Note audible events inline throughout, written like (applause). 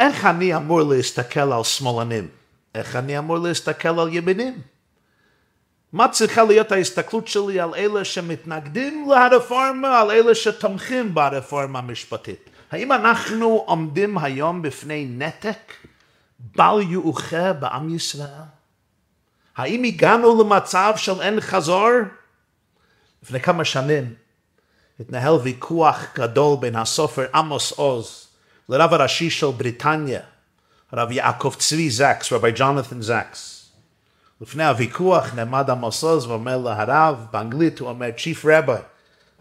איך אני אמור להסתכל על שמאלנים? איך אני אמור להסתכל על ימינים? מה צריכה להיות ההסתכלות שלי על אלה שמתנגדים לרפורמה, על אלה שתומכים ברפורמה המשפטית? האם אנחנו עומדים היום בפני נתק בל יאוחה בעם ישראל? האם הגענו למצב של אין חזור? לפני כמה שנים התנהל ויכוח גדול בין הסופר עמוס עוז לרב הראשי של בריטניה, הרב יעקב צבי זקס, רבי ג'ונתן זקס. לפני הוויכוח נעמד עמוס עוז ואומר להרב, באנגלית הוא אומר, Chief Rabbi,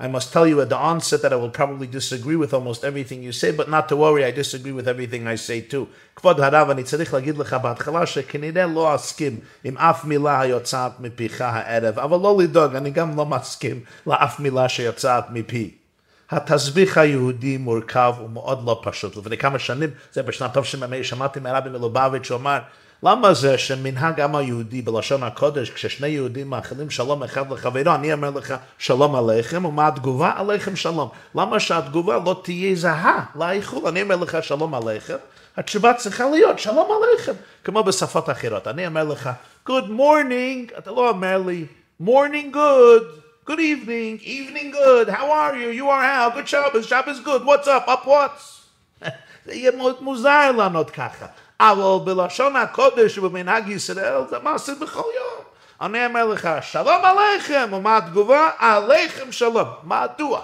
I must tell you at the onset that I will probably disagree with almost everything you say, but not to worry, I disagree with everything I say too. כבוד הרב, אני צריך להגיד לך בהתחלה שכנראה לא אסכים עם אף מילה היוצאת מפיך הערב, אבל לא לדאוג, אני גם לא מסכים לאף מילה שיוצאת מפי. התסביך היהודי מורכב ומאוד לא פשוט. לפני כמה שנים, זה בשנת תשמ"ה, שמעתי מהרבי מלובביץ' שאומר, למה זה שמנהג עם היהודי בלשון הקודש, כששני יהודים מאחלים שלום אחד לחברו, אני אומר לך שלום עליכם, ומה התגובה? עליכם שלום. למה שהתגובה לא תהיה זהה לאיחול? אני אומר לך שלום עליכם, התשובה צריכה להיות שלום עליכם, כמו בשפות אחרות. אני אומר לך, good morning, אתה לא אומר לי, morning good. Good evening, evening good, how are you? You are how? Good Shabbos, Shabbos good, what's up, up what's? (laughs) זה יהיה מאוד מוזר לענות ככה. אבל בלשון הקודש ובמנהג ישראל זה מעשה בכל יום. אני אומר לך, שלום עליכם, ומה התגובה? עליכם שלום. מדוע?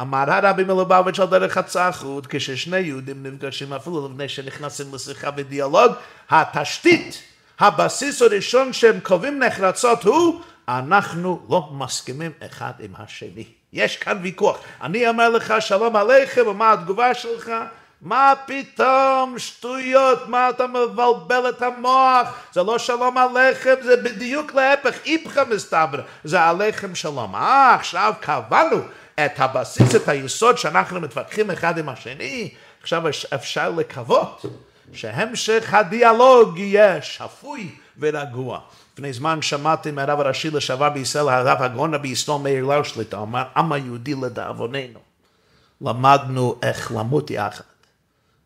אמר הרבי מלובביץ' על דרך הצחות, כששני יהודים נפגשים אפילו לפני שנכנסים לשיחה ודיאלוג, התשתית, הבסיס הראשון שהם קובעים נחרצות הוא, אנחנו לא מסכימים אחד עם השני. יש כאן ויכוח. אני אומר לך שלום עליכם, ומה התגובה שלך? מה פתאום, שטויות, מה אתה מבלבל את המוח? זה לא שלום עליכם, זה בדיוק להפך, איפכא מסתבר, זה עליכם שלום. אה, עכשיו קבענו את הבסיס, את היסוד שאנחנו מתווכחים אחד עם השני, עכשיו אפשר לקוות שהמשך הדיאלוג יהיה שפוי ורגוע. לפני זמן שמעתי מהרב הראשי לשעבר בישראל, הרב הגאון רבי ישראל מאיר אמר, עם היהודי לדאבוננו, למדנו איך למות יחד.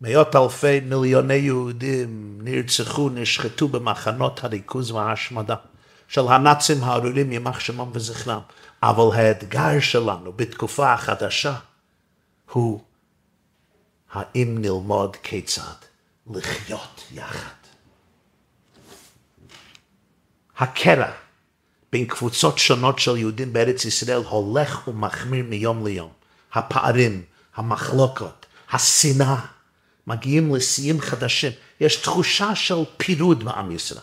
מאות אלפי מיליוני יהודים נרצחו, נשחטו במחנות הריכוז וההשמדה של הנאצים הארורים יימח שמם וזכרם. אבל האתגר שלנו בתקופה החדשה הוא האם נלמוד כיצד לחיות יחד. הקרע בין קבוצות שונות של יהודים בארץ ישראל הולך ומחמיר מיום ליום. הפערים, המחלוקות, השנאה, מגיעים לשיאים חדשים. יש תחושה של פירוד בעם ישראל.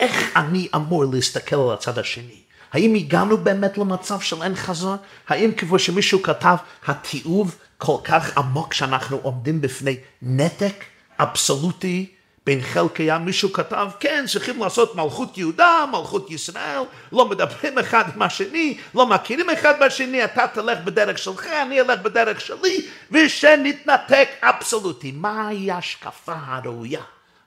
איך אני אמור להסתכל על הצד השני? האם הגענו באמת למצב של אין חזון? האם כמו שמישהו כתב, התיעוב כל כך עמוק שאנחנו עומדים בפני נתק אבסולוטי בין חלקי העם? מישהו כתב, כן, צריכים לעשות מלכות יהודה, מלכות ישראל, לא מדברים אחד עם השני, לא מכירים אחד בשני, אתה תלך בדרך שלך, אני אלך בדרך שלי, ושנתנתק אבסולוטי. מהי ההשקפה הראויה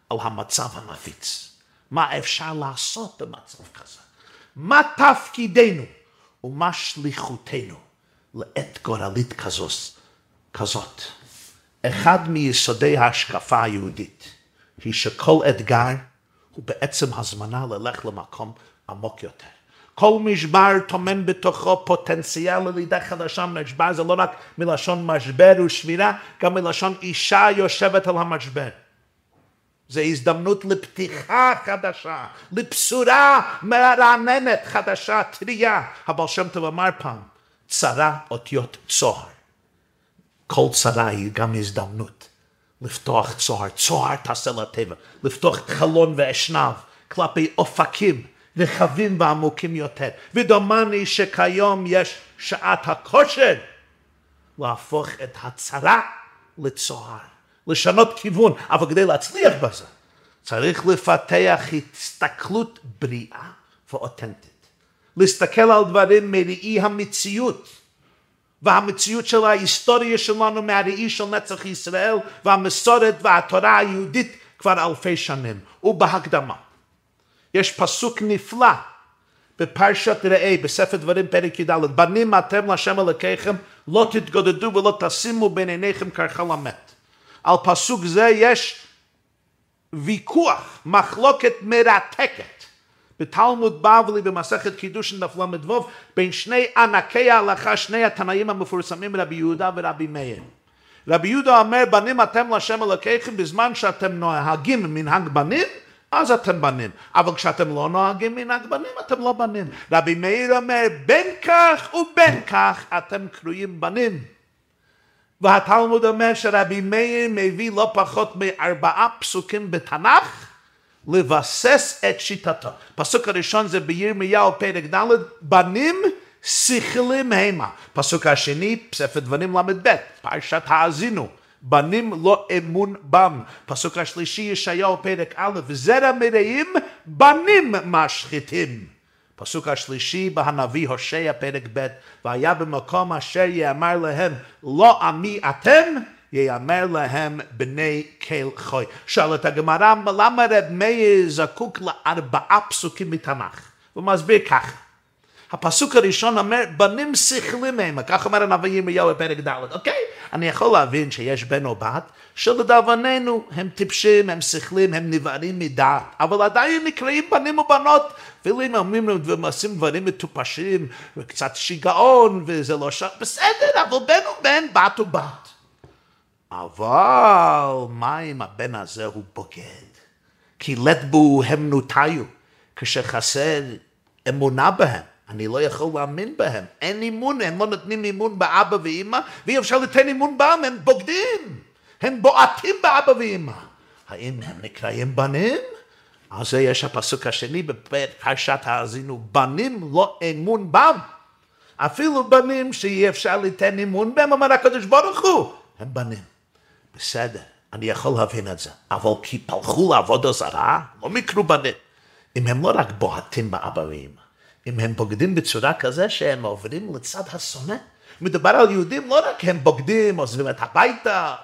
על המצב הנפיץ? מה אפשר לעשות במצב כזה? מה תפקידנו ומה שליחותנו לעת גורלית כזאת? כזאת. אחד מיסודי ההשקפה היהודית היא שכל אתגר הוא בעצם הזמנה ללך למקום עמוק יותר. כל משבר טומן בתוכו פוטנציאל ללידה חדשה. משבר זה לא רק מלשון משבר ושבירה, גם מלשון אישה יושבת על המשבר. זה הזדמנות לפתיחה חדשה, לבשורה מרעננת חדשה, טריה. הבעל שם טוב אמר פעם, צרה אותיות צוהר. כל צרה היא גם הזדמנות לפתוח צוהר, צוהר תעשה לטבע, לפתוח חלון ואשנב כלפי אופקים רחבים ועמוקים יותר. ודומני שכיום יש שעת הכושר להפוך את הצרה לצוהר. לשנות כיוון, אבל כדי להצליח בזה, צריך לפתח הסתכלות בריאה ואותנטית. להסתכל על דברים מראי המציאות, והמציאות של ההיסטוריה שלנו מהראי של נצח ישראל, והמסורת והתורה היהודית כבר אלפי שנים. ובהקדמה, יש פסוק נפלא בפרשת ראה, בספר דברים פרק י"ד, בנים אתם להשם אלוקיכם, לא תתגודדו ולא תשימו בין עיניכם קרחל המת. על פסוק זה יש ויכוח, מחלוקת מרתקת. בתלמוד בבלי במסכת קידושין דף ל"ו בין שני ענקי ההלכה, שני התנאים המפורסמים רבי יהודה ורבי מאיר. רבי יהודה אומר בנים אתם להשם אלוקיכם בזמן שאתם נוהגים מנהג בנים אז אתם בנים, אבל כשאתם לא נוהגים מנהג בנים אתם לא בנים. רבי מאיר אומר בין כך ובין כך אתם קרויים בנים. והתלמוד אומר שרבי מאיר מביא לא פחות מארבעה פסוקים בתנ"ך לבסס את שיטתו. פסוק הראשון זה בירמיהו פרק ד' בנים שכלים המה. פסוק השני ספר דברים ל"ב פרשת האזינו בנים לא אמון בם. פסוק השלישי ישעיהו פרק א' זרע מרעים בנים משחיתים. פסוק השלישי בהנביא הושע פרק ב' והיה במקום אשר יאמר להם לא עמי אתם יאמר להם בני כל חוי. שואלת הגמרא למה רב מאיר זקוק לארבעה פסוקים מתנ"ך? הוא מסביר ככה הפסוק הראשון אומר, בנים שכלים הם, כך אומר הנביא ירמיהו בפרק ד', אוקיי? אני יכול להבין שיש בן או בת שלדאבוננו הם טיפשים, הם שכלים, הם נבערים מדעת, אבל עדיין נקראים בנים ובנות, אפילו אם אומרים והם עושים דברים מטופשים, וקצת שיגעון, וזה לא שם, בסדר, אבל בן הוא בן, בת הוא בת. אבל מה אם הבן הזה הוא בוגד? כי לט בו הם נוטיו, כשחסר אמונה בהם. אני לא יכול להאמין בהם. אין אמון, הם לא נותנים אמון באבא ואימא, ואי אפשר לתת אמון בהם, הם בוגדים. הם בועטים באבא ואימא. האם הם נקראים בנים? אז יש הפסוק השני בפרשת האזינו, בנים לא אמון בם. אפילו בנים שאי אפשר לתת אמון בהם, אומר הקדוש ברוך הוא, הם בנים. בסדר, אני יכול להבין את זה, אבל כי פלחו לעבוד זרה, לא מקרו בנים. אם הם לא רק בועטים ואימא, אם הם בוגדים בצורה כזה שהם עוברים לצד השונא. מדובר על יהודים, לא רק הם בוגדים, עוזבים את הביתה,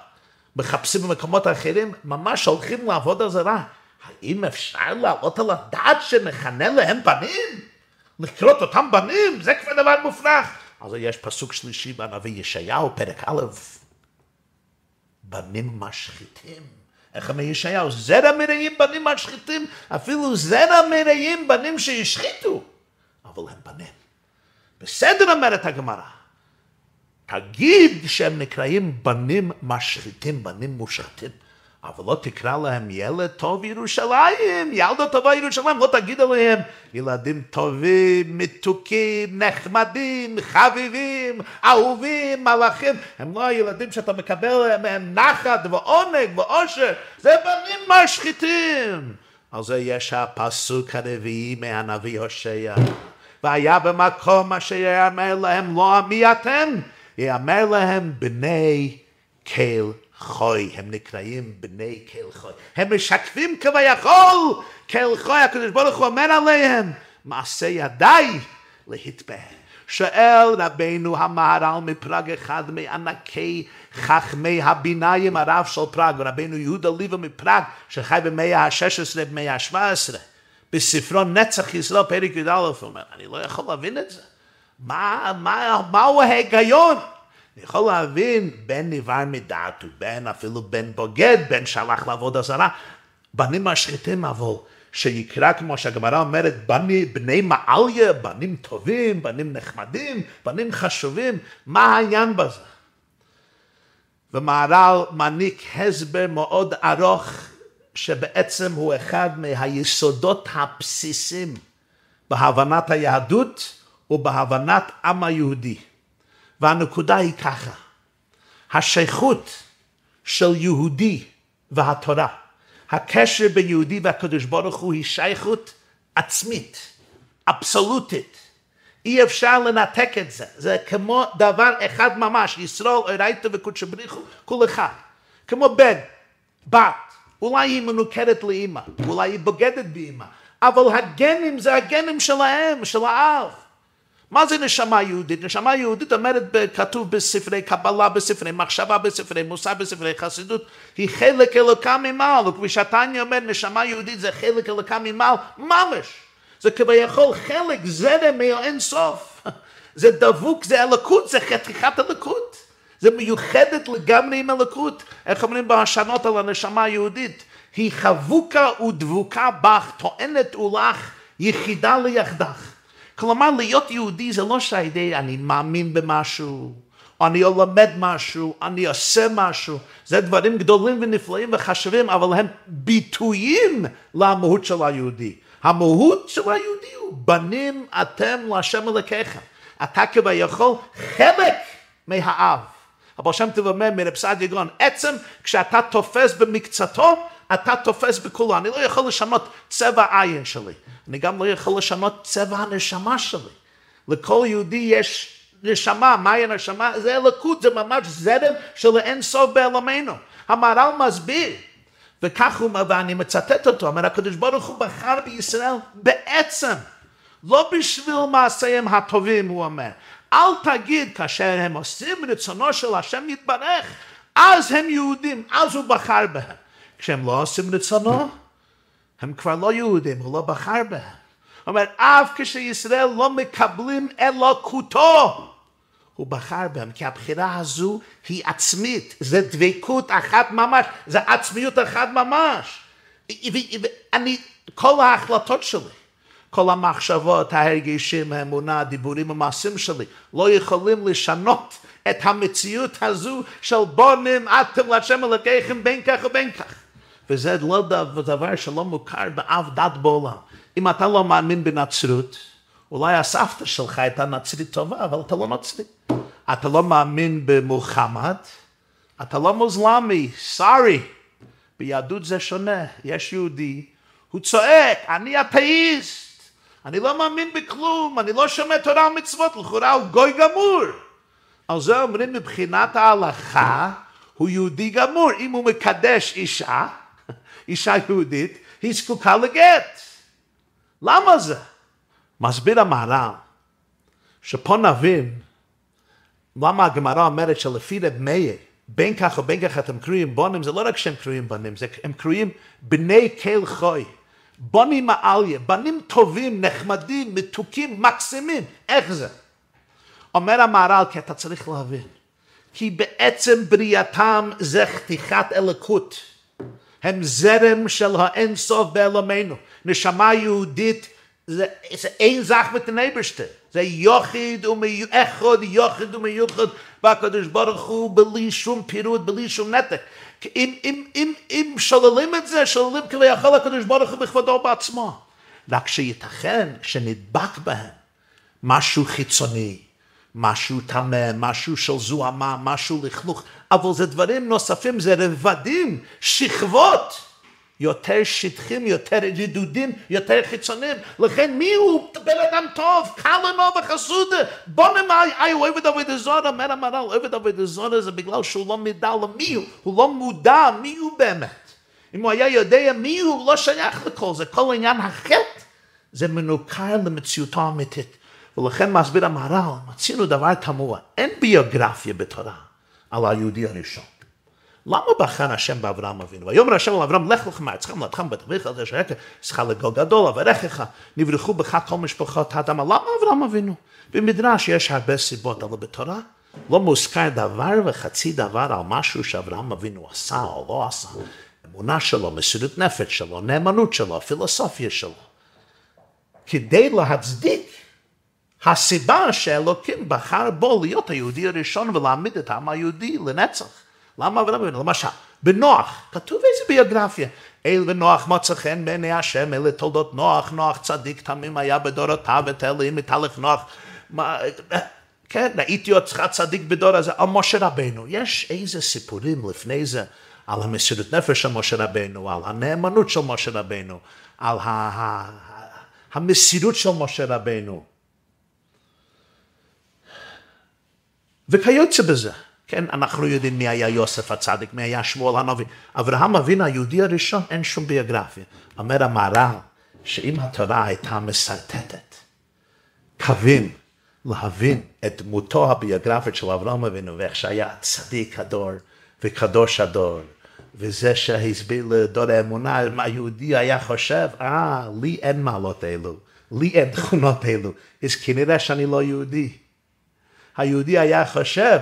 מחפשים במקומות אחרים, ממש הולכים לעבוד עזרה. האם אפשר לעלות על הדעת שנכנה להם בנים? לקרות אותם בנים? זה כבר דבר מופרך. אז יש פסוק שלישי בנביא ישעיהו, פרק א', בנים משחיתים. איך אומר ישעיהו? זרע מרעים בנים משחיתים, אפילו זרע מרעים בנים שהשחיתו. אבל הם בנים. בסדר אומרת הגמרא, תגיד שהם נקראים בנים משחיתים, בנים מושחתים, אבל לא תקרא להם ילד טוב ירושלים, ילדה טובה ירושלים, לא תגיד עליהם ילדים טובים, מתוקים, נחמדים, חביבים, אהובים, מלאכים, הם לא הילדים שאתה מקבל מהם נחת ועונג ואושר, זה בנים משחיתים. על זה יש הפסוק הרביעי מהנביא הושע. והיה במקום אשר יאמר להם לא עמי אתם, יאמר להם בני כל חוי, הם נקראים בני כל חוי, הם משקפים כביכול כל חוי, הקדוש ברוך הוא אומר עליהם, מעשה ידיי להתבהר. שואל רבנו המהר"ל מפראג אחד מענקי חכמי הביניים הרב של פראג, רבנו יהודה ליבה מפראג שחי במאה ה-16 במאה ה-17 בספרו נצח ישראל פרק י"א, הוא אומר, אני לא יכול להבין את זה. מה, מה, מהו ההיגיון? אני יכול להבין בן נבער מדעת, בן אפילו בן בוגד, בן שהלך לעבוד עזרה. בנים משחיתים אבל שיקרא כמו שהגמרא אומרת, בני, בני מעליה, בנים טובים, בנים נחמדים, בנים חשובים, מה העניין בזה? ומהר"ל מעניק הסבר מאוד ארוך שבעצם הוא אחד מהיסודות הבסיסים בהבנת היהדות ובהבנת עם היהודי. והנקודה היא ככה, השייכות של יהודי והתורה, הקשר בין יהודי והקדוש ברוך הוא היא שייכות עצמית, אבסולוטית. אי אפשר לנתק את זה, זה כמו דבר אחד ממש, ישראל, אורייתא וקודשא בריחו, כל אחד. כמו בן, בת, אולי היא מנוכרת לאימא, אולי היא בוגדת באימא, אבל הגנים זה הגנים שלהם, של האב. מה זה נשמה יהודית? נשמה יהודית אומרת, כתוב בספרי קבלה, בספרי מחשבה, בספרי מוסר, בספרי חסידות, היא חלק אלוקה ממעל, וכפי שהתניא אומר, נשמה יהודית זה חלק אלוקה ממעל, ממש. זה כביכול חלק זרם מאין סוף. (laughs) זה דבוק, זה אלוקות, זה חתיכת אלוקות. זה מיוחדת לגמרי עם אלוקות. איך אומרים בהשנות על הנשמה היהודית? היא חבוקה ודבוקה בך, טוענת ולך, יחידה ליחדך. כלומר, להיות יהודי זה לא שהידי אני מאמין במשהו, או אני לומד משהו, אני עושה משהו, זה דברים גדולים ונפלאים וחשובים, אבל הם ביטויים למהות של היהודי. המהות של היהודי הוא בנים אתם להשם אלוקיכם. אתה כביכול חלק מהאב. אבל שם אומר מרב סעדיה גאון, עצם כשאתה תופס במקצתו, אתה תופס בכולו. אני לא יכול לשנות צבע עין שלי. אני גם לא יכול לשנות צבע הנשמה שלי. לכל יהודי יש נשמה, מהי הנשמה? זה אלוקות, זה ממש זרם של אין סוף בעולמנו. המהר"ל מסביר, וכך הוא, ואני מצטט אותו, אומר הקדוש ברוך הוא בחר בישראל בעצם, לא בשביל מעשיהם הטובים, הוא אומר. אל תגיד כאשר הם עושים רצונו של השם יתברך, אז הם יהודים, אז הוא בחר בהם. כשהם לא עושים רצונו, הם כבר לא יהודים, הוא לא בחר בהם. אומר, אף כשישראל לא מקבלים אלוקותו, הוא בחר בהם, כי הבחירה הזו היא עצמית, זה דבקות אחת ממש, זה עצמיות אחת ממש. ואני, כל ההחלטות שלי, כל המחשבות, ההרגישים, האמונה, הדיבורים, המעשים שלי, לא יכולים לשנות את המציאות הזו של בונים אתם להשם אלוקיכם בין כך ובין כך. וזה לא דבר שלא מוכר באף דת בעולם. אם אתה לא מאמין בנצרות, אולי הסבתא שלך הייתה נצרית טובה, אבל אתה לא נצרי. אתה לא מאמין במוחמד, אתה לא מוזלמי, סארי. ביהדות זה שונה, יש יהודי, הוא צועק, אני אתאיסט, אני לא מאמין בכלום, אני לא שומע תורה ומצוות, לכאורה הוא גוי גמור. על זה אומרים מבחינת ההלכה, הוא יהודי גמור. אם הוא מקדש אישה, אישה יהודית, היא זקוקה לגט. למה זה? מסביר המהר"ל, שפה נבין למה הגמרא אומרת שלפי רב מאיר, בין כך ובין כך אתם קרויים בונים, זה לא רק שהם קרויים בנים, זה, הם קרויים בני קהל חוי. בונים מעליה, בנים טובים, נחמדים, מתוקים, מקסימים. איך זה? אומר המהר"ל, כי אתה צריך להבין. כי בעצם בריאתם זה חתיכת אלוקות. הם זרם של האינסוף בעולמנו. נשמה יהודית זה, זה אין זך mit den Eberste. זה יוחיד ומאחד, יוחיד ומיוחד בקדוש ברוך הוא בלי שום פירוט, בלי שום נתק. אם, אם, אם, אם שוללים את זה, שוללים כביכול הקדוש ברוך הוא בכבודו בעצמו. רק שייתכן שנדבק בהם משהו חיצוני, משהו טמא, משהו של זוהמה, משהו לכלוך, אבל זה דברים נוספים, זה רבדים, שכבות. יותר שטחים, יותר רדודים, יותר חיצוניים. לכן מי הוא בן אדם טוב? קל לנו וחסודה. בוא נאמר, אי, הוא עובד עבוד זרה, אומר המהר"ל, עובד עבוד זרה זה בגלל שהוא לא מידע למי הוא, הוא לא מודע מי הוא באמת. אם הוא היה יודע מי הוא, הוא לא שייך לכל זה. כל עניין החטא זה מנוכר למציאותו האמיתית. ולכן מסביר המהר"ל, מצינו דבר תמוה, אין ביוגרפיה בתורה על היהודי הראשון. למה בחר השם באברהם אבינו? ויאמר השם על אברהם, לך לך מארצך מלאתכם בית אביך, זה שרקע, שכה לגול גדול, אברכך, נברחו בך כל משפחות האדמה. למה אברהם אבינו? במדרש יש הרבה סיבות, אבל בתורה לא מוזכר דבר וחצי דבר על משהו שאברהם אבינו עשה או לא עשה. אמונה שלו, מסירות נפש שלו, נאמנות שלו, פילוסופיה שלו. כדי להצדיק הסיבה שאלוקים בחר בו להיות היהודי הראשון ולהעמיד את העם היהודי לנצח. למה אבינו? למשל, בנוח, כתוב איזה ביוגרפיה. אל ונוח מצא חן בעיני השם, אלה תולדות נוח, נוח צדיק תמים היה בדורותיו, ותהלים מתהלך נוח. מה, כן, ראיתי אותך צדיק בדור הזה, על משה רבנו. יש איזה סיפורים לפני זה על המסירות נפש של משה רבנו, על הנאמנות של משה רבנו, על המסירות של משה רבנו. וכיוצא בזה. כן, אנחנו יודעים מי היה יוסף הצדיק, מי היה שמואל הנביא. אברהם אבינו היהודי הראשון, אין שום ביוגרפיה. אומר המהר"ל, שאם התורה הייתה משרטטת קווים להבין את דמותו הביוגרפית של אברהם אבינו, ואיך שהיה צדיק הדור וקדוש הדור, וזה שהסביר לדור האמונה, היהודי היה חושב, אה, לי אין מעלות אלו, לי אין תכונות אלו, אז כנראה שאני לא יהודי. היהודי היה חושב,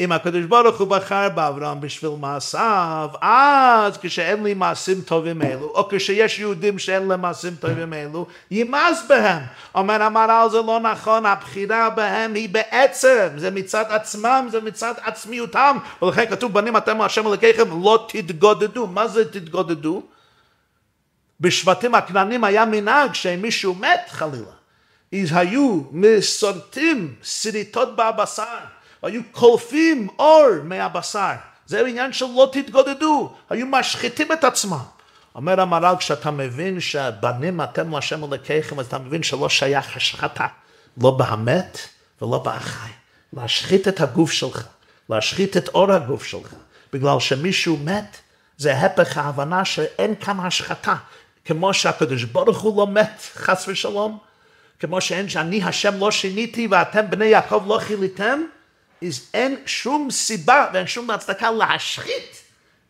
אם הקדוש ברוך הוא בחר באברהם בשביל מעשיו, אז כשאין לי מעשים טובים אלו, או כשיש יהודים שאין להם מעשים טובים אלו, ימאס בהם. אומר המהר"ל זה לא נכון, הבחירה בהם היא בעצם, זה מצד עצמם, זה מצד עצמיותם, ולכן כתוב בנים אתם השם אלוקיכם לא תתגודדו. מה זה תתגודדו? בשבטים הכנענים היה מנהג שאם מישהו מת חלילה, אז היו מסורטים שריטות בבשר. היו קולפים אור מהבשר. זה עניין של לא תתגודדו, היו משחיתים את עצמם. אומר המר"ל, כשאתה מבין שבנים אתם להשם אלוקיכם, אז אתה מבין שלא שייך השחתה, לא בהמת ולא בהחי. להשחית את הגוף שלך, להשחית את אור הגוף שלך, בגלל שמישהו מת, זה הפך ההבנה שאין כאן השחתה. כמו שהקדוש ברוך הוא לא מת, חס ושלום, כמו שאין שאני השם לא שיניתי ואתם בני יעקב לא חיליתם, is אין שום סיבה ואין שום הצדקה להשחית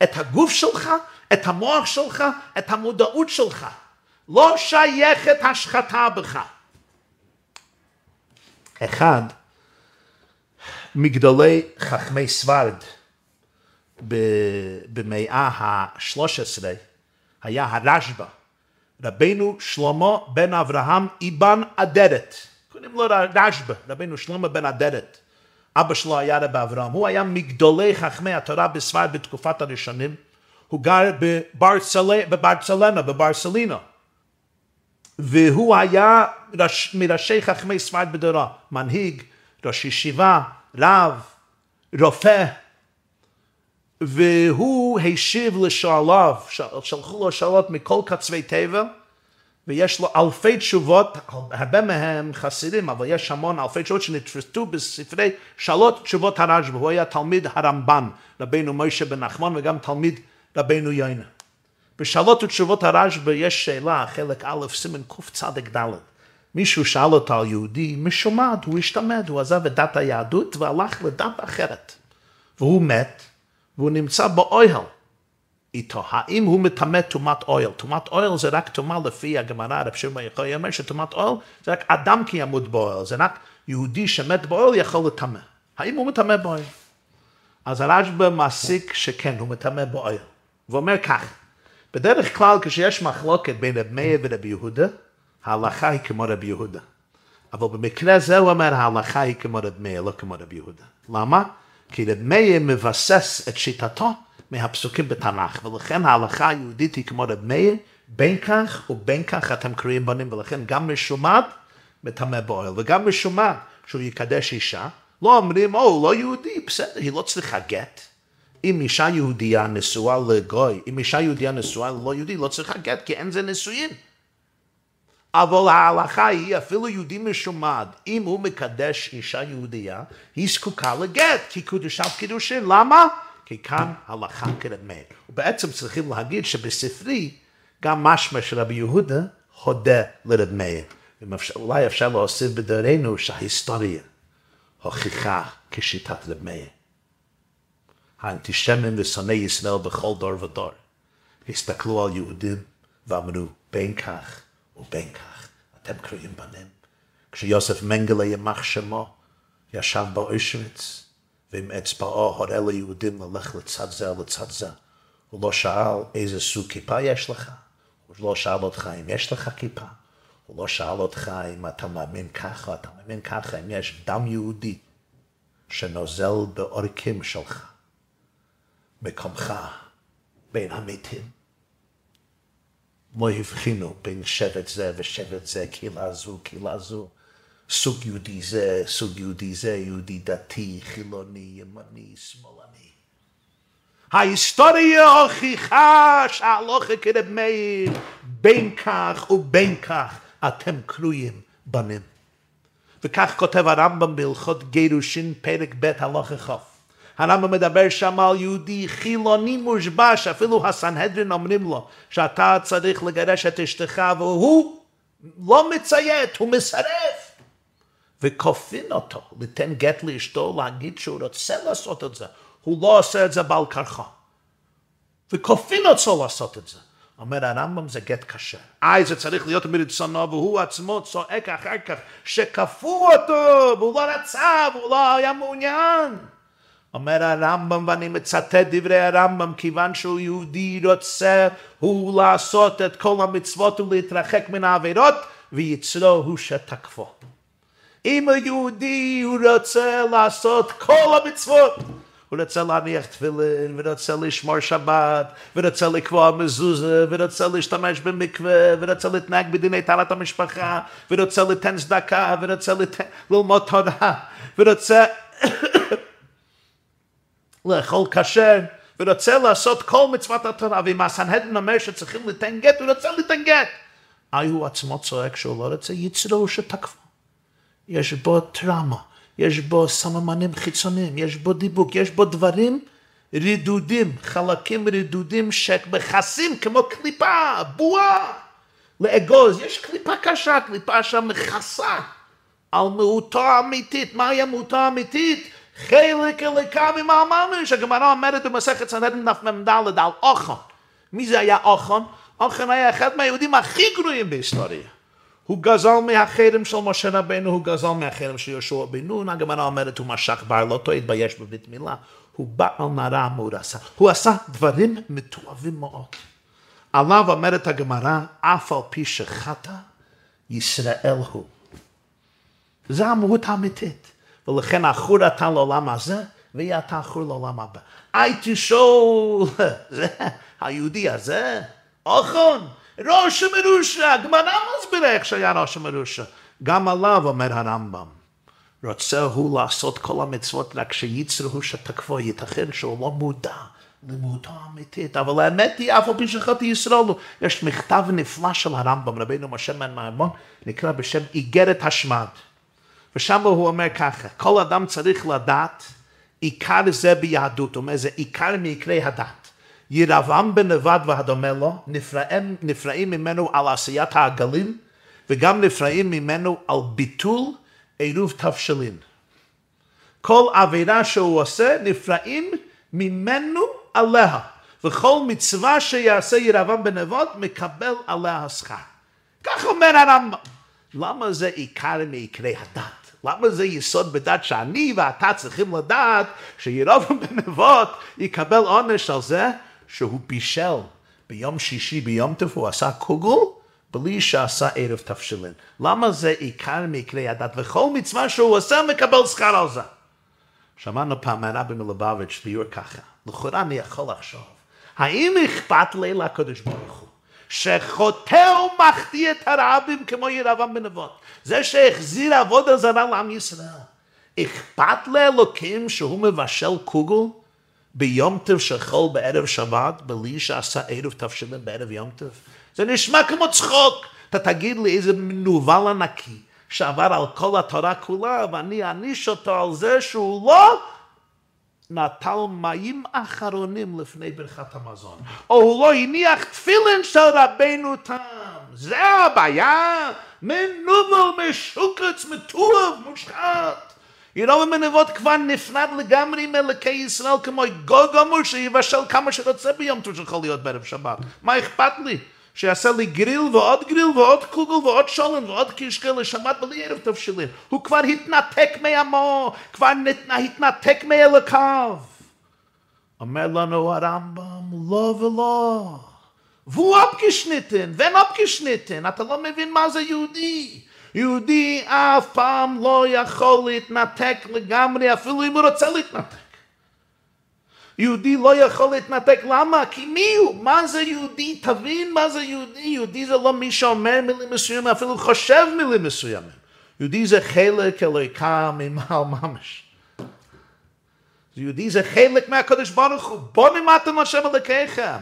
את הגוף שלך, את המוח שלך, את המודעות שלך. לא שייכת השחתה בך. אחד מגדולי חכמי סברד במאה ה-13 היה הרשב"א, רבנו שלמה בן אברהם אבן אדרת. קוראים לו רשב"א, רבנו שלמה בן אדרת. אבא שלו היה רב אברהם, הוא היה מגדולי חכמי התורה בספרד בתקופת הראשונים, הוא גר בברצלנה, בברסלינה, והוא היה ראש, מראשי חכמי ספרד בדורו, מנהיג, ראש ישיבה, רב, רופא, והוא השיב לשואליו, שלחו לו שאלות מכל קצווי תבל, ויש לו אלפי תשובות, הרבה מהם חסידים, אבל יש המון אלפי תשובות שנתפסו בספרי שאלות תשובות הרשב"א, הוא היה תלמיד הרמב"ן, רבינו מוישה בן נחמון, וגם תלמיד רבינו יוינה. בשאלות ותשובות הרשב"א יש שאלה, חלק א', סימן קצ"ד. מישהו שאל אותו על יהודי, משומד, הוא השתמד, הוא עזב את דת היהדות והלך לדת אחרת. והוא מת, והוא נמצא באוהל. איתו. האם הוא מטמא טומאת אוהל? טומאת אוהל זה רק טומאה לפי הגמרא, רב שמעון יכול אומר שטומאת אוהל זה רק אדם כי ימות באוהל, זה רק יהודי שמת באוהל יכול לטמא. האם הוא מטמא באוהל? אז הרשב"א מעסיק שכן, הוא מטמא באוהל. הוא אומר כך, בדרך כלל כשיש מחלוקת בין רב מאיר ורב יהודה, ההלכה היא כמו רב יהודה. אבל במקרה זה הוא אומר ההלכה היא כמו רב מאיר, לא כמו רב יהודה. למה? כי רב מאיר מבסס את שיטתו מהפסוקים בתנ"ך, ולכן ההלכה היהודית היא כמו רב מאיר, בין כך ובין כך אתם קוראים בנים, ולכן גם משומד מטמא באוהל, וגם משומד שהוא יקדש אישה, לא אומרים, או, לא יהודי, בסדר, היא לא צריכה גט. אם אישה יהודייה נשואה לגוי, אם אישה יהודייה נשואה ללא יהודי, לא צריכה גט, כי אין זה נישואין. אבל ההלכה היא, אפילו יהודי משומד, אם הוא מקדש אישה יהודייה, היא זקוקה לגט, כי קודשת קידושין. למה? כי כאן הלכה כרמי. ובעצם צריכים להגיד שבספרי גם משמע של רבי יהודה הודה לרב מאיר. אולי אפשר להוסיף בדורנו שההיסטוריה הוכיחה כשיטת רב מאיר. האנטישמים ושונאי ישראל בכל דור ודור הסתכלו על יהודים ואמרו בין כך ובין כך אתם קרואים בנים. כשיוסף מנגלה ימח שמו ישב באושוויץ ועם אצבעו הורה ליהודים ללך לצד זה לצד זה. הוא לא שאל איזה סוג כיפה יש לך, הוא לא שאל אותך אם יש לך כיפה, הוא לא שאל אותך אם אתה מאמין ככה, אתה מאמין ככה, אם יש דם יהודי שנוזל בעורקים שלך, מקומך בין המתים. לא הבחינו בין שבט זה ושבט זה, קהילה זו, קהילה זו. סוג יהודי זה, סוג יהודי זה, יהודי דתי, חילוני, ימני, שמאלני. ההיסטוריה הוכיחה שהלוכה כרב מאיר, בין כך ובין כך אתם קרויים בנים. וכך כותב הרמב"ם בהלכות גירושין, פרק ב' הלוכה כ'. הרמב"ם מדבר שם על יהודי חילוני מושבש, אפילו הסנהדרין אומרים לו שאתה צריך לגרש את אשתך והוא לא מציית, הוא מסרב. וכופין אותו ליתן גט לאשתו להגיד שהוא רוצה לעשות את זה. הוא לא עושה את זה בעל כרחו. וכופין אותו לעשות את זה. אומר הרמב"ם זה גט קשה. איי זה צריך להיות מרצונו והוא עצמו צועק אחר כך שכפו אותו והוא לא רצה והוא לא היה מעוניין. אומר הרמב"ם, ואני מצטט דברי הרמב"ם, כיוון שהוא יהודי רוצה הוא לעשות את כל המצוות ולהתרחק מן העבירות, ויצרו הוא שתקפו. אם היהודי הוא רוצה לעשות כל המצוות, הוא רוצה להניח תפילין, ורוצה לשמור שבת, ורוצה לקבוע מזוזה, ורוצה להשתמש במקווה, ורוצה להתנהג בדיני טלת המשפחה, ורוצה ליתן צדקה, ורוצה ליתן, ללמוד תורה, ורוצה לאכול כשר, ורוצה לעשות כל מצוות התורה, ואם הסנהדרין אומר שצריכים ליתן גט, הוא רוצה ליתן גט. אי הוא עצמו צועק שהוא לא רוצה יצרו שתקפו. יש בו טראומה, יש בו סממנים חיצוניים, יש בו דיבוק, יש בו דברים רדודים, חלקים רדודים שמכסים כמו קליפה, בועה, לאגוז. יש קליפה קשה, קליפה שמכסה על מהותו האמיתית. מהי המהותו האמיתית? חלק אליקה ממעל ממש. הגמרא אומרת במסכת סנדרין נ"מ על אוכן. מי זה היה אוכן? אוכן היה אחד מהיהודים הכי גרועים בהיסטוריה. הוא גזל מהחרם של משה רבנו, הוא גזל מהחרם של יהושע בן נון, הגמרא אומרת הוא משך בר, לא טועה, התבייש בברית מילה, הוא בא על נערה עשה. הוא עשה דברים מתועבים מאוד. עליו אומרת הגמרא, אף על פי שחטא, ישראל הוא. זה המהות האמיתית. ולכן עכור אתה לעולם הזה, ויהיה אתה עכור לעולם הבא. אי תשאול, זה היהודי הזה, אוכון, ראש המרושע, הגמרא מסבירה איך שהיה ראש המרושע. גם עליו אומר הרמב"ם, רוצה הוא לעשות כל המצוות רק שיצר הוא שתקפו, ייתכן שהוא לא מודע למהותו האמיתית, אבל האמת היא, אף על פי שחטא ישראל, יש מכתב נפלא של הרמב"ם, רבינו משה מן מהמון, נקרא בשם איגרת השמד. ושם הוא אומר ככה, כל אדם צריך לדעת עיקר זה ביהדות, הוא אומר זה עיקר מעיקרי הדת. ירבעם בנבד והדומה לו, נפרעים, נפרעים ממנו על עשיית העגלים, וגם נפרעים ממנו על ביטול עירוב תבשלין. כל עבירה שהוא עושה, נפרעים ממנו עליה. וכל מצווה שיעשה ירבעם בנבות, מקבל עליה שכר. כך אומר הרמב"ם. למה זה עיקר מעיקרי הדת? למה זה יסוד בדת שאני ואתה צריכים לדעת שירובעם בנבות יקבל עונש על זה שהוא בישל ביום שישי, ביום טוב, הוא עשה קוגל בלי שעשה ערב תבשילין. למה זה עיקר מקרי הדת? וכל מצווה שהוא עושה מקבל שכר על זה. שמענו פעם מהרבי מלובביץ' ביור ככה, לכאורה אני יכול לחשוב, האם אכפת לי לקדוש ברוך הוא שחוטא ומחטיא את הרבים כמו ירבעם בנבות? זה שהחזיר עבודה זרה לעם ישראל. אכפת לאלוקים שהוא מבשל קוגל ביום טוב של חול בערב שבת, בלי שעשה ערב תבשילין בערב יום טוב? זה נשמע כמו צחוק. אתה תגיד לי איזה מנוול ענקי שעבר על כל התורה כולה, ואני אעניש אותו על זה שהוא לא נטל מים אחרונים לפני ברכת המזון, או הוא לא הניח תפילין של רבנו תם. זה הבעיה? מנוול, משוקץ, מטוב, מושחת. ירום מנבות כבר נפרד לגמרי מאלוקי ישראל כמו גוג אמור שיבשל כמה שרוצה ביום טוב שיכול להיות בערב שבת. מה אכפת לי? שיעשה לי גריל ועוד גריל ועוד קוגל ועוד שולן ועוד קישקל לשבת בלי ערב תבשילין. הוא כבר התנתק מעמו, כבר התנתק מאלוקיו. אומר לנו הרמב"ם, לא ולא. והוא אפקישניטן, ואין אפקישניטן, אתה לא מבין מה זה יהודי. יהודי אף פעם לא יכול להתנתק לגמרי, אפילו אם הוא רוצה להתנתק. יהודי לא יכול להתנתק, למה? כי מי הוא? מה זה יהודי? תבין מה זה יהודי. יהודי זה לא מי שאומר מילים מסוימים, אפילו חושב מילים מסוימים. יהודי זה חלק אלוהיקה ממעל ממש. יהודי זה חלק מהקדוש ברוך הוא. בוא נמתם השם אלוקיכם.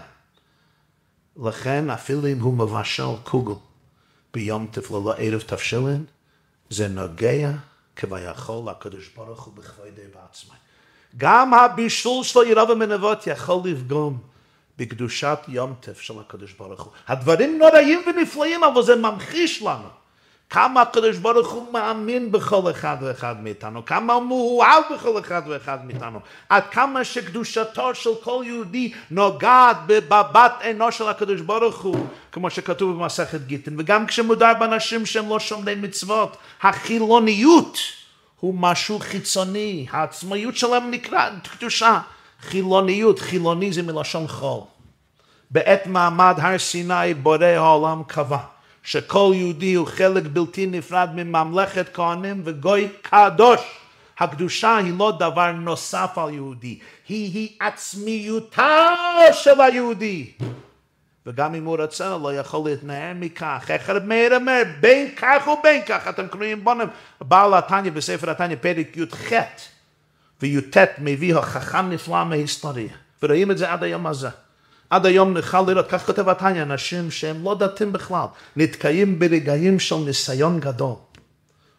לכן אפילו אם הוא מבשל קוגל ביום תפללו ערב תבשילין, זה נוגע כביכול לקדוש ברוך הוא בכבודי בעצמי. גם הבישול של ירוב המנבות יכול לפגום בקדושת יום טף של הקדוש ברוך הוא. הדברים נוראים ונפלאים, אבל זה ממחיש לנו כמה הקדוש ברוך הוא מאמין בכל אחד ואחד מאיתנו, כמה הוא מאוהב בכל אחד ואחד מאיתנו, עד כמה שקדושתו של כל יהודי נוגעת בבת עינו של הקדוש ברוך הוא, כמו שכתוב במסכת גיטין, וגם כשמודע באנשים שהם לא שומרי מצוות, החילוניות הוא משהו חיצוני, העצמאיות שלהם נקראת קדושה. חילוניות, חילוני זה מלשון חול. בעת מעמד הר סיני בורא העולם קבע שכל יהודי הוא חלק בלתי נפרד מממלכת כהנים וגוי קדוש. הקדושה היא לא דבר נוסף על יהודי, היא היא עצמיותו של היהודי. וגם אם הוא רוצה, לא יכול להתנער מכך. אחד מאיר אומר, בין כך ובין כך, אתם קוראים בונם, בעל התניא בספר התניא, פרק י"ח וי"ט מביא הוכחה נפלאה מההיסטוריה. ורואים את זה עד היום הזה. עד היום נוכל לראות, כך כותב התניא, אנשים שהם לא דתיים בכלל, נתקעים ברגעים של ניסיון גדול,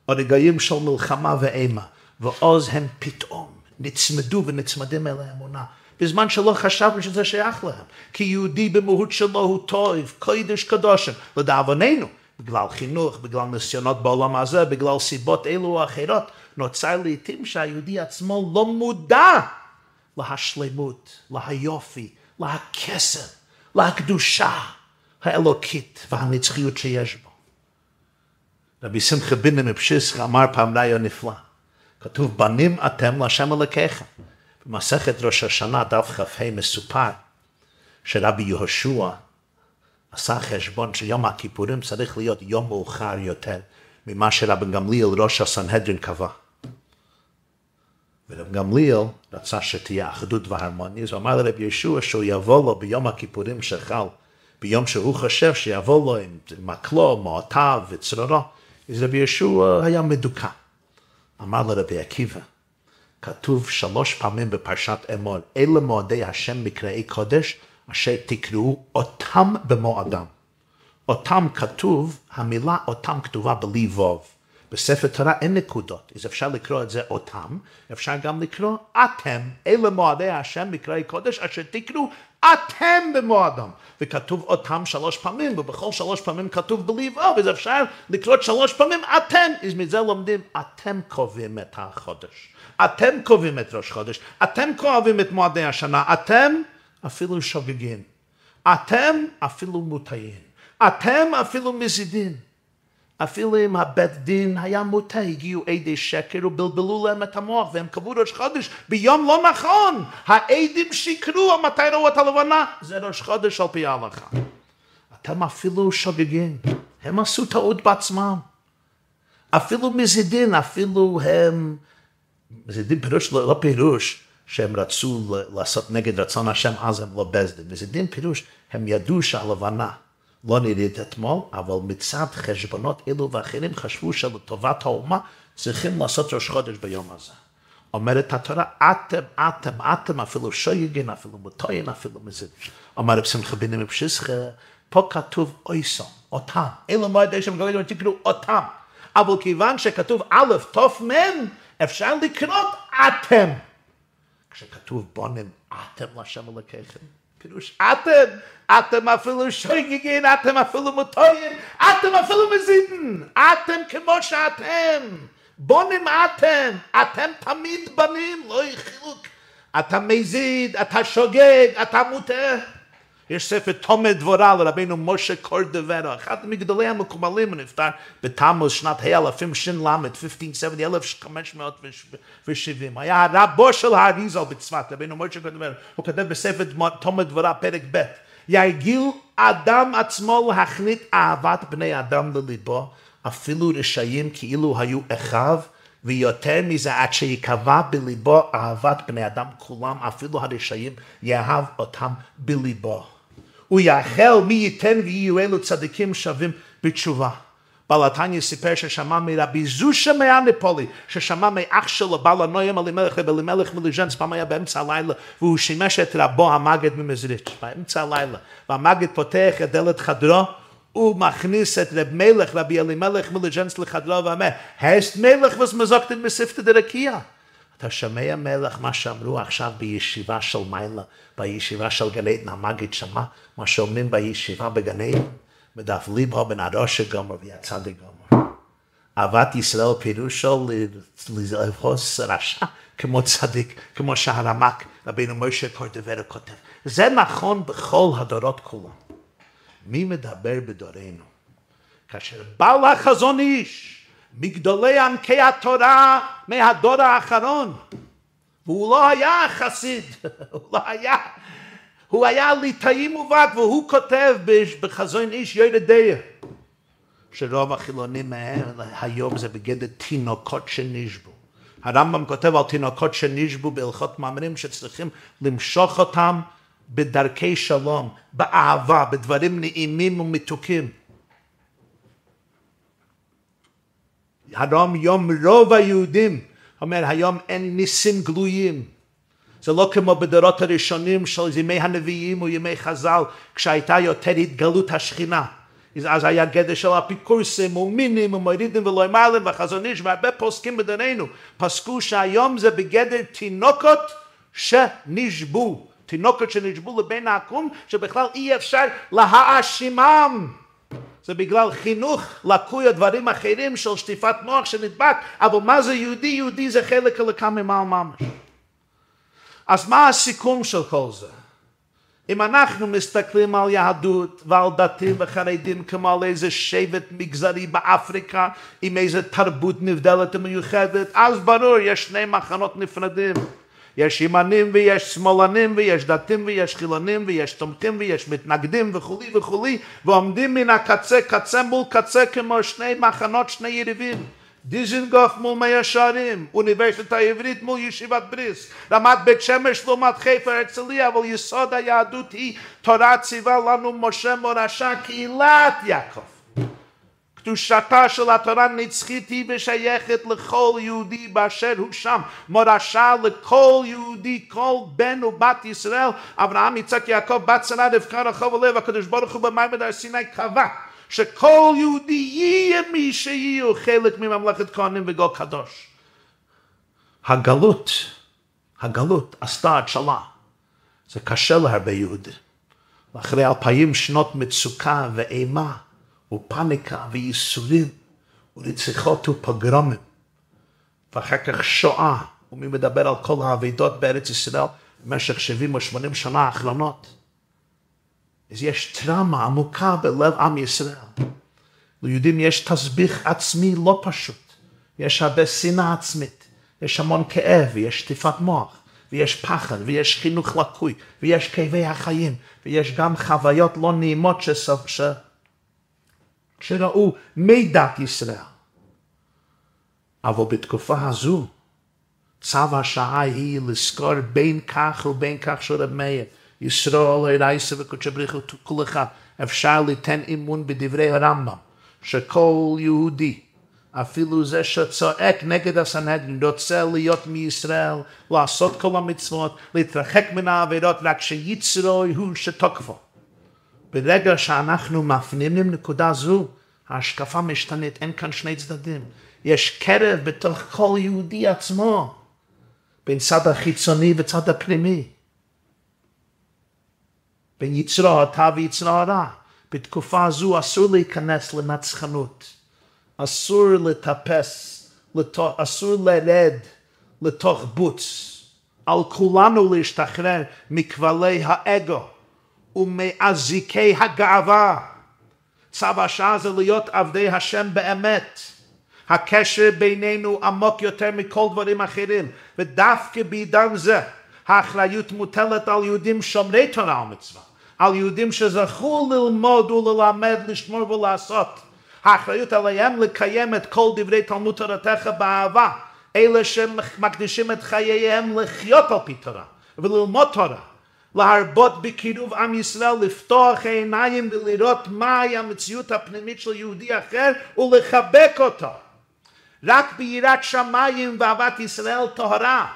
או רגעים של מלחמה ואימה, ועוז הם פתאום נצמדו ונצמדים אל האמונה. בזמן שלא חשבנו שזה שייך להם. כי יהודי במהות שלו הוא טוב, קודש קדושים. לדאבוננו, בגלל חינוך, בגלל ניסיונות בעולם הזה, בגלל סיבות אלו או אחרות, נוצר לעיתים שהיהודי עצמו לא מודע להשלמות, להיופי, להקסם, להקדושה האלוקית והנצחיות שיש בו. רבי שמחה בן מפשיסח אמר פעם רעיון נפלא. כתוב, בנים אתם להשם אלוקיכם. במסכת ראש השנה, דף כ"ה, מסופר שרבי יהושע עשה חשבון שיום הכיפורים צריך להיות יום מאוחר יותר ממה שרבי גמליאל, ראש הסנהדרין, קבע. ורב גמליאל רצה שתהיה אחדות והרמוניה, אז הוא אמר לרב ישוע שהוא יבוא לו ביום הכיפורים שחל, ביום שהוא חושב שיבוא לו עם מקלו, מעותיו וצרורו, אז רבי ישוע היה מדוכא. אמר לרבי עקיבא, כתוב שלוש פעמים בפרשת אמור, אלה מועדי השם מקראי קודש, אשר תקראו אותם במועדם. אותם כתוב, המילה אותם כתובה בלי ווב. בספר תורה אין נקודות, אז אפשר לקרוא את זה אותם, אפשר גם לקרוא אתם, אלה מועדי השם מקראי קודש, אשר תקראו אתם במועדם. וכתוב אותם שלוש פעמים, ובכל שלוש פעמים כתוב בלי ווב, אז אפשר לקרוא שלוש פעמים אתם, אז מזה לומדים, אתם קובעים את החודש. אתם קובעים את ראש חודש, אתם קובעים את מועדי השנה, אתם אפילו שוגגים, אתם אפילו מוטעים, אתם אפילו מזידים. אפילו אם הבית דין היה מוטה, הגיעו עדי שקר ובלבלו להם את המוח והם קבעו ראש חודש ביום לא נכון. העדים שיקרו על מתי ראו את הלבנה, זה ראש חודש על פי ההלכה. אתם אפילו שוגגים, הם עשו טעות בעצמם. אפילו מזידין, אפילו הם זה דין פירוש, לא, לא פירוש שהם רצו לעשות נגד רצון השם, אז הם לא בסדין. זה דין פירוש, הם ידעו שהלבנה לא נראית אתמול, אבל מצד חשבונות אלו ואחרים חשבו שלטובת האומה צריכים לעשות ראש חודש ביום הזה. אומרת התורה, אתם, אתם, אתם, אפילו שויגין, אפילו מוטוין, אפילו מזה. אומר רב שמחה בן מפשיסחה, פה כתוב אויסום, אותם. אלו מועדי שם גלילים, תקראו אותם. אבל כיוון שכתוב א', תוף מ', אפשר לקנות אתם. כשכתוב בונים אתם לשם אלוקיכם, פירוש אתם, אתם אפילו שויגגין, אתם אפילו מוטוין, אתם אפילו מזידן, אתם כמו שאתם, בונים אתם, אתם תמיד בנים, לא יהיה חילוק. אתה מזיד, אתה שוגג, אתה מוטה. יש ספר תומד דבורה לרבינו משה קורדברו, אחד מגדולי המקומלים, הוא נפטר בתמוז שנת האלפים ש"ל, 1570, 1570. היה הרבו של האריזל בצפת, רבינו משה קורדברו, הוא כותב בספר תומד דבורה, פרק ב', יגיל אדם עצמו להכנית אהבת בני אדם לליבו, אפילו רשעים כאילו היו אחיו, ויותר מזה עד שיקבע בליבו אהבת בני אדם כולם, אפילו הרשעים יאהב אותם בליבו. הוא יאחל מי ייתן ויהיו אלו צדיקים שווים בתשובה. בעל התניא סיפר ששמע מרבי זושה מהנפולי, ששמע מאח שלו, בעל הנוים אלימלך, רבי אלימלך מליז'נס, פעם היה באמצע הלילה, והוא שימש את רבו המגד ממזריץ', באמצע הלילה, והמגד פותח את דלת חדרו, הוא מכניס את רב מלך, רבי אלימלך מליג'נס לחדרו ואומר, הסט מלך וסמזוקתן בספתא דרקיע. אתה שומע מלך מה שאמרו עכשיו בישיבה של מיילה, בישיבה של גני עדן, המגיד שמע מה שאומרים בישיבה בגני עדן, מדף ליבו בן הראש גומר ויצדיק גומר. אהבת ישראל פירושו לבחוס רשע כמו צדיק, כמו שהרמק רבינו משה קורדברו כותב. זה נכון בכל הדורות כולם. מי מדבר בדורנו? כאשר בא לחזון איש מגדולי עמקי התורה מהדור האחרון. והוא לא היה חסיד, (laughs) הוא לא היה, הוא היה ליטאי מובהק, והוא כותב בחזון איש דייר, שרוב החילונים מהם היום זה בגדר תינוקות שנשבו. הרמב"ם כותב על תינוקות שנשבו בהלכות מאמרים שצריכים למשוך אותם בדרכי שלום, באהבה, בדברים נעימים ומתוקים. היום יום רוב היהודים, אומר היום אין ניסים גלויים. זה לא כמו בדורות הראשונים של ימי הנביאים או ימי חז"ל, כשהייתה יותר התגלות השכינה. אז היה גדר של אפיקורסים ומינים ומורידים ולא מעלים וחזון איש והרבה פוסקים בדורנו פסקו שהיום זה בגדר תינוקות שנשבו תינוקות שנשבו לבין העקום שבכלל אי אפשר להאשימם זה בגלל חינוך לקוי או דברים אחרים של שטיפת מוח שנדבק אבל מה זה יהודי? יהודי זה חלק הלקה ממעל ממש אז מה הסיכום של כל זה? אם אנחנו מסתכלים על יהדות ועל דתיים וחרדים כמו על איזה שבט מגזרי באפריקה עם איזה תרבות נבדלת ומיוחדת, אז ברור, יש שני מחנות נפרדים. יש ימנים ויש שמאלנים ויש דתיים ויש חילונים ויש תומכים ויש מתנגדים וכולי וכולי ועומדים מן הקצה קצה מול קצה כמו שני מחנות שני יריבים דיזנגוף מול מי השערים, אוניברסיטה העברית מול ישיבת בריס, רמת בית שמש לעומת חיפה הרצליה, אבל יסוד היהדות היא תורה ציווה לנו משה מורשה קהילת יעקב. קדושתה של התורה נצחית היא ושייכת לכל יהודי באשר הוא שם. מורשה לכל יהודי, כל בן ובת ישראל, אברהם, יצחק, יעקב, בת שרה, רבקה, רחוב ולב, הקדוש ברוך הוא במעמד הר סיני קבע שכל יהודי יהיה מי שיהיו חלק מממלכת כהנים וגול קדוש. הגלות, הגלות עשתה הצלה. זה קשה להרבה יהודים. אחרי אלפיים שנות מצוקה ואימה ופניקה וייסורים ורציחות ופוגרומים ואחר כך שואה ומי מדבר על כל האבידות בארץ ישראל במשך 70 או 80 שנה האחרונות אז יש טראומה עמוקה בלב עם ישראל. ליהודים יש תסביך עצמי לא פשוט. יש הרבה שנאה עצמית. יש המון כאב, ויש שטיפת מוח, ויש פחד, ויש חינוך לקוי, ויש כאבי החיים, ויש גם חוויות לא נעימות שסוף, ש... שראו מדת ישראל. אבל בתקופה הזו, צו השעה היא לזכור בין כך ובין כך של רב מאיר. ישראל רייסה וקודשא בריך כל אחד אפשר ליתן אמון בדברי הרמב"ם שכל יהודי אפילו זה שצועק נגד הסנהדרין רוצה להיות מישראל לעשות כל המצוות להתרחק מן העבירות רק שיצרו הוא שתוקפו ברגע שאנחנו מפנימים נקודה זו ההשקפה משתנית אין כאן שני צדדים יש קרב בתוך כל יהודי עצמו בין צד החיצוני וצד הפנימי בין יצרו הטוב ויצרו הרע. בתקופה זו אסור להיכנס לנצחנות, אסור לטפס, לתוך, אסור לרד לתוך בוץ. על כולנו להשתחרר מכבלי האגו ומאזיקי הגאווה. צו השעה זה להיות עבדי השם באמת. הקשר בינינו עמוק יותר מכל דברים אחרים, ודווקא בעידן זה האחריות מוטלת על יהודים שומרי תורה ומצווה. על יהודים שזכו ללמוד וללמד, לשמור ולעשות. האחריות עליהם לקיים את כל דברי תלמוד תורתך באהבה. אלה שמקדישים את חייהם לחיות על פי תורה וללמוד תורה. להרבות בקירוב עם ישראל, לפתוח העיניים ולראות מהי המציאות הפנימית של יהודי אחר ולחבק אותו. רק ביראת שמיים ואהבת ישראל טהרה.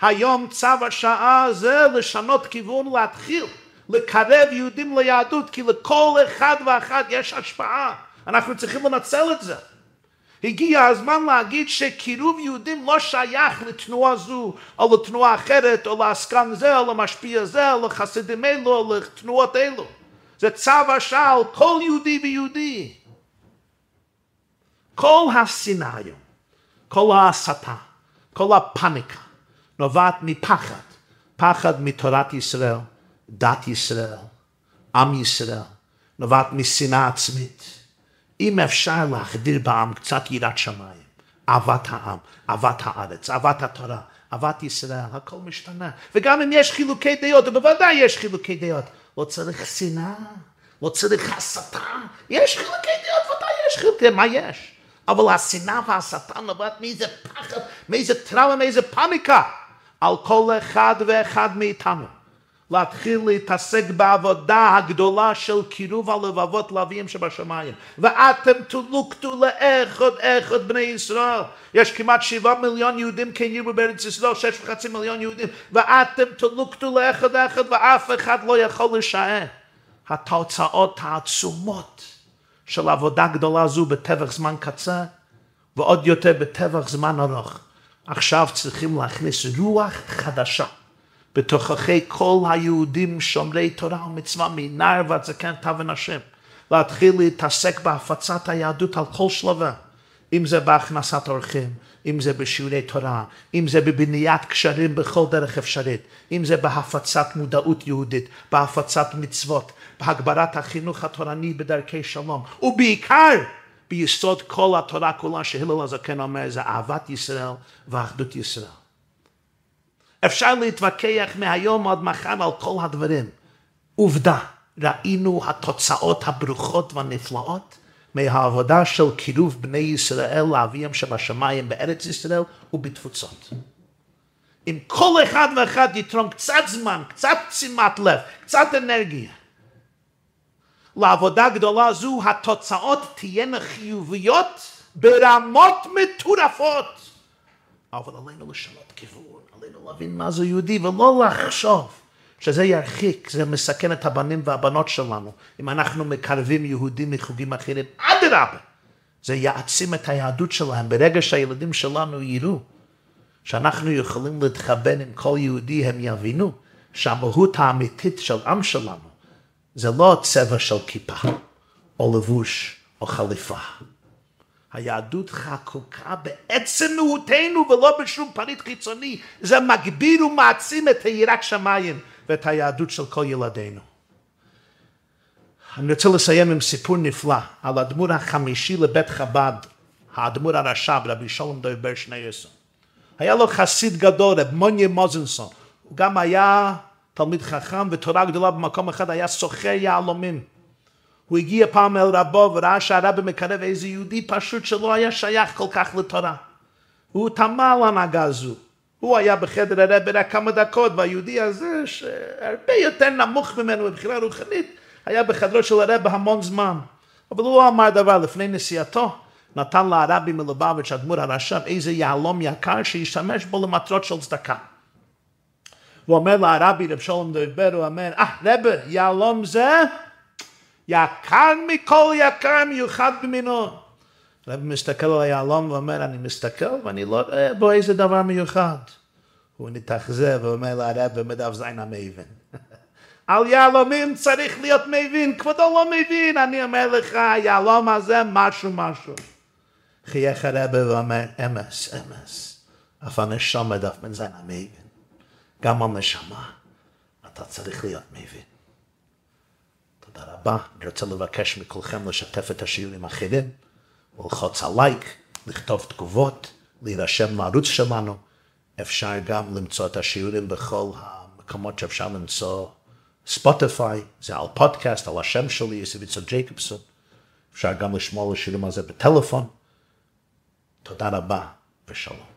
היום צו השעה זה לשנות כיוון להתחיל לקרב יהודים ליהדות, כי לכל אחד ואחת יש השפעה. אנחנו צריכים לנצל את זה. הגיע הזמן להגיד שקירוב יהודים לא שייך לתנועה זו, או לתנועה אחרת, או לעסקן זה, או למשפיע זה, או לחסידים אלו, או לתנועות אלו. זה צו השעה על כל יהודי ויהודי. כל השנאה היום, כל ההסתה, כל הפניקה, נובעת מפחד, פחד מתורת ישראל. דת ישראל, עם ישראל, נובעת משנאה עצמית, אם אפשר להחדיר בעם קצת יראת שמיים, אהבת העם, אהבת הארץ, אהבת התורה, אהבת ישראל, הכל משתנה. וגם אם יש חילוקי דעות, ובוודאי יש חילוקי דעות, לא צריך שנאה, לא צריך הסתה, יש חילוקי דעות, ודאי יש חילוקי, מה יש? אבל השנאה והשטן נובעת מאיזה פחד, מאיזה טראומה, מאיזה פאניקה על כל אחד ואחד מאיתנו. להתחיל להתעסק בעבודה הגדולה של קירוב הלבבות לאביהם שבשמיים. ואתם תלוקטו לאחד אחד בני ישראל. יש כמעט שבעה מיליון יהודים כן יראו בארץ ישראל, שש וחצי מיליון יהודים. ואתם תלוקטו לאחד אחד ואף אחד לא יכול לשער. התוצאות העצומות של עבודה גדולה זו בטווח זמן קצר, ועוד יותר בטווח זמן ארוך. עכשיו צריכים להכניס רוח חדשה בתוככי כל היהודים שומרי תורה ומצווה מנער ועד זקן תו ונשים. להתחיל להתעסק בהפצת היהדות על כל שלבה. אם זה בהכנסת אורחים, אם זה בשיעורי תורה, אם זה בבניית קשרים בכל דרך אפשרית, אם זה בהפצת מודעות יהודית, בהפצת מצוות, בהגברת החינוך התורני בדרכי שלום, ובעיקר ביסוד כל התורה כולה שהלל הזקן אומר זה אהבת ישראל ואחדות ישראל. אפשר להתווכח מהיום עד מחר על כל הדברים. עובדה, ראינו התוצאות הברוכות והנפלאות מהעבודה של קירוב בני ישראל לאביהם שבשמיים בארץ ישראל ובתפוצות. אם כל אחד ואחד יתרום קצת זמן, קצת שימת לב, קצת אנרגיה, לעבודה גדולה זו התוצאות תהיינה חיוביות ברמות מטורפות. אבל עלינו לשנות כיוון, להבין מה זה יהודי ולא לחשוב שזה ירחיק, זה מסכן את הבנים והבנות שלנו. אם אנחנו מקרבים יהודים מחוגים אחרים, אדרבה, זה יעצים את היהדות שלהם. ברגע שהילדים שלנו יראו שאנחנו יכולים להתחבן עם כל יהודי, הם יבינו שהמהות האמיתית של עם שלנו זה לא צבע של כיפה, או לבוש, או חליפה. היהדות חקוקה בעצם מהותנו ולא בשום פריט חיצוני. זה מגביר ומעצים את היראת שמיים ואת היהדות של כל ילדינו. אני רוצה לסיים עם סיפור נפלא על הדמור החמישי לבית חב"ד, האדמו"ר הרש"ב, רבי שלום דובר שני עשר. היה לו חסיד גדול, רב מוניה מוזנסון. הוא גם היה תלמיד חכם ותורה גדולה במקום אחד, היה סוחר יהלומים. הוא הגיע פעם אל רבו וראה שהרבי מקרב איזה יהודי פשוט שלא היה שייך כל כך לתורה. הוא תמה על הנהגה הזו. הוא היה בחדר הרבי רק כמה דקות, והיהודי הזה, שהרבה יותר נמוך ממנו מבחינה רוחנית, היה בחדרו של הרבי המון זמן. אבל הוא לא אמר דבר לפני נסיעתו. נתן לרבי מלובביץ', אדמו"ר הרש"ב, איזה יהלום יקר שישתמש בו למטרות של צדקה. הוא אומר לרבי רב שלום דובר, הוא אומר, אה, רבי, יהלום זה יקר מכל יקר מיוחד במינו. רבי מסתכל על היהלום ואומר, אני מסתכל ואני לא רואה בו איזה דבר מיוחד. הוא נתאכזב ואומר לרבי מדף זין המבין. (laughs) על יהלומים צריך להיות מבין, כבודו לא מבין, אני אומר לך, היהלום הזה משהו משהו. חייך הרבי ואומר, אמס, אמס, אף הנשום מדף בן זין המבין. גם על נשמה, אתה צריך להיות מבין. תודה רבה. אני רוצה לבקש מכולכם לשתף את השיעורים האחרים, ללחוץ על לייק, לכתוב תגובות, להירשם לערוץ שלנו. אפשר גם למצוא את השיעורים בכל המקומות שאפשר למצוא ספוטיפיי, זה על פודקאסט, על השם שלי, יסיביצו ג'ייקובסון. אפשר גם לשמוע לשיעורים הזה בטלפון. תודה רבה ושלום.